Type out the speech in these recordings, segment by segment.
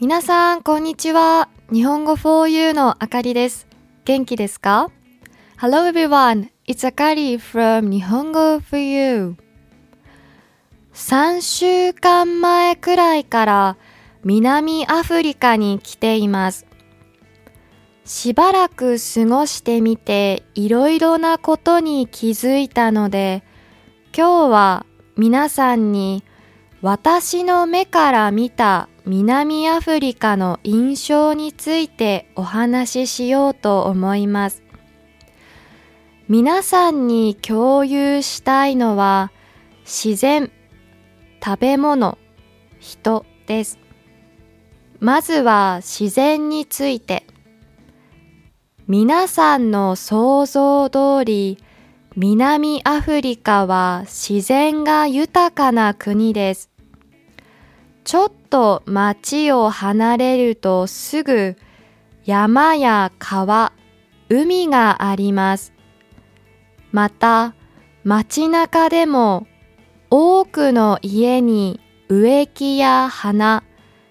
皆さん、こんにちは。日本語 4U のあかりです。元気ですか ?Hello everyone, it's Akari from 日本語 4U。3週間前くらいから南アフリカに来ています。しばらく過ごしてみていろいろなことに気づいたので、今日は皆さんに私の目から見た南アフリカの印象についてお話ししようと思います。皆さんに共有したいのは自然、食べ物、人です。まずは自然について。皆さんの想像通り南アフリカは自然が豊かな国です。ちょっと町を離れるとすぐ山や川、海があります。また街中でも多くの家に植木や花、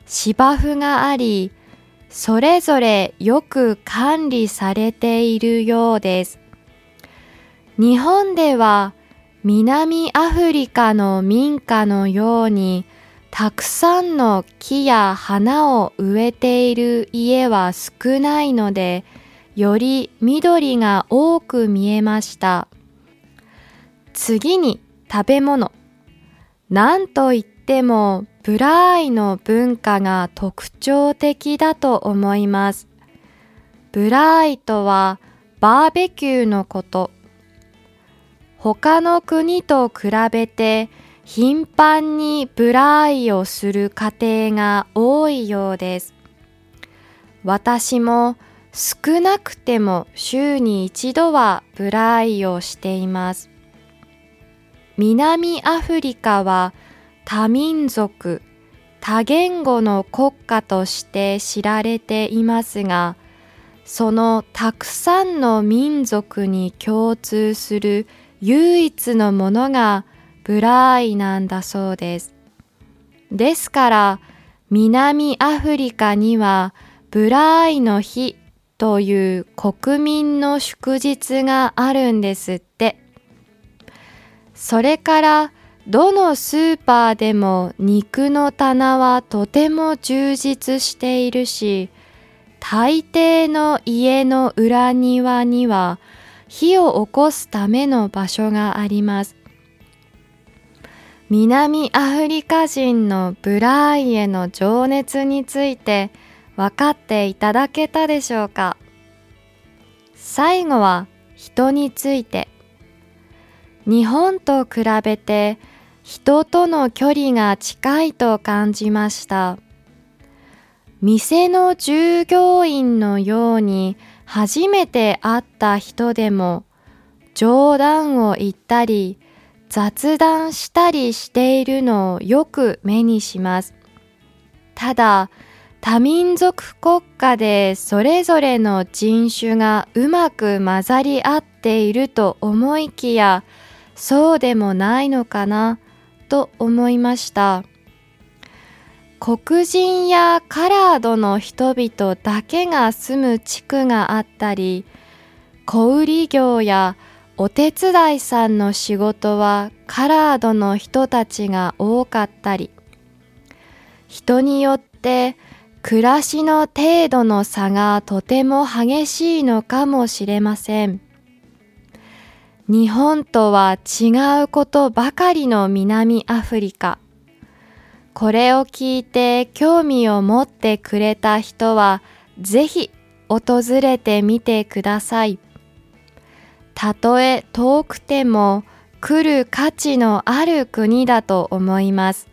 芝生があり、それぞれよく管理されているようです。日本では南アフリカの民家のようにたくさんの木や花を植えている家は少ないので、より緑が多く見えました。次に食べ物。なんといってもブラーイの文化が特徴的だと思います。ブラーイとはバーベキューのこと。他の国と比べて頻繁にブライをする家庭が多いようです。私も少なくても週に一度はブライをしています。南アフリカは多民族、多言語の国家として知られていますが、そのたくさんの民族に共通する唯一のものがブラーイなんだそうです。ですから南アフリカにはブラーイの日という国民の祝日があるんですって。それからどのスーパーでも肉の棚はとても充実しているし、大抵の家の裏庭には火を起こすための場所があります。南アフリカ人のブラーイへの情熱について分かっていただけたでしょうか？最後は人について。日本と比べて人との距離が近いと感じました。店の従業員のように初めて会った人でも冗談を言ったり雑談したりしているのをよく目にします。ただ、多民族国家でそれぞれの人種がうまく混ざり合っていると思いきや、そうでもないのかなと思いました。黒人やカラードの人々だけが住む地区があったり、小売業やお手伝いさんの仕事はカラードの人たちが多かったり、人によって暮らしの程度の差がとても激しいのかもしれません。日本とは違うことばかりの南アフリカ。これを聞いて興味を持ってくれた人はぜひ訪れてみてください。たとえ遠くても来る価値のある国だと思います。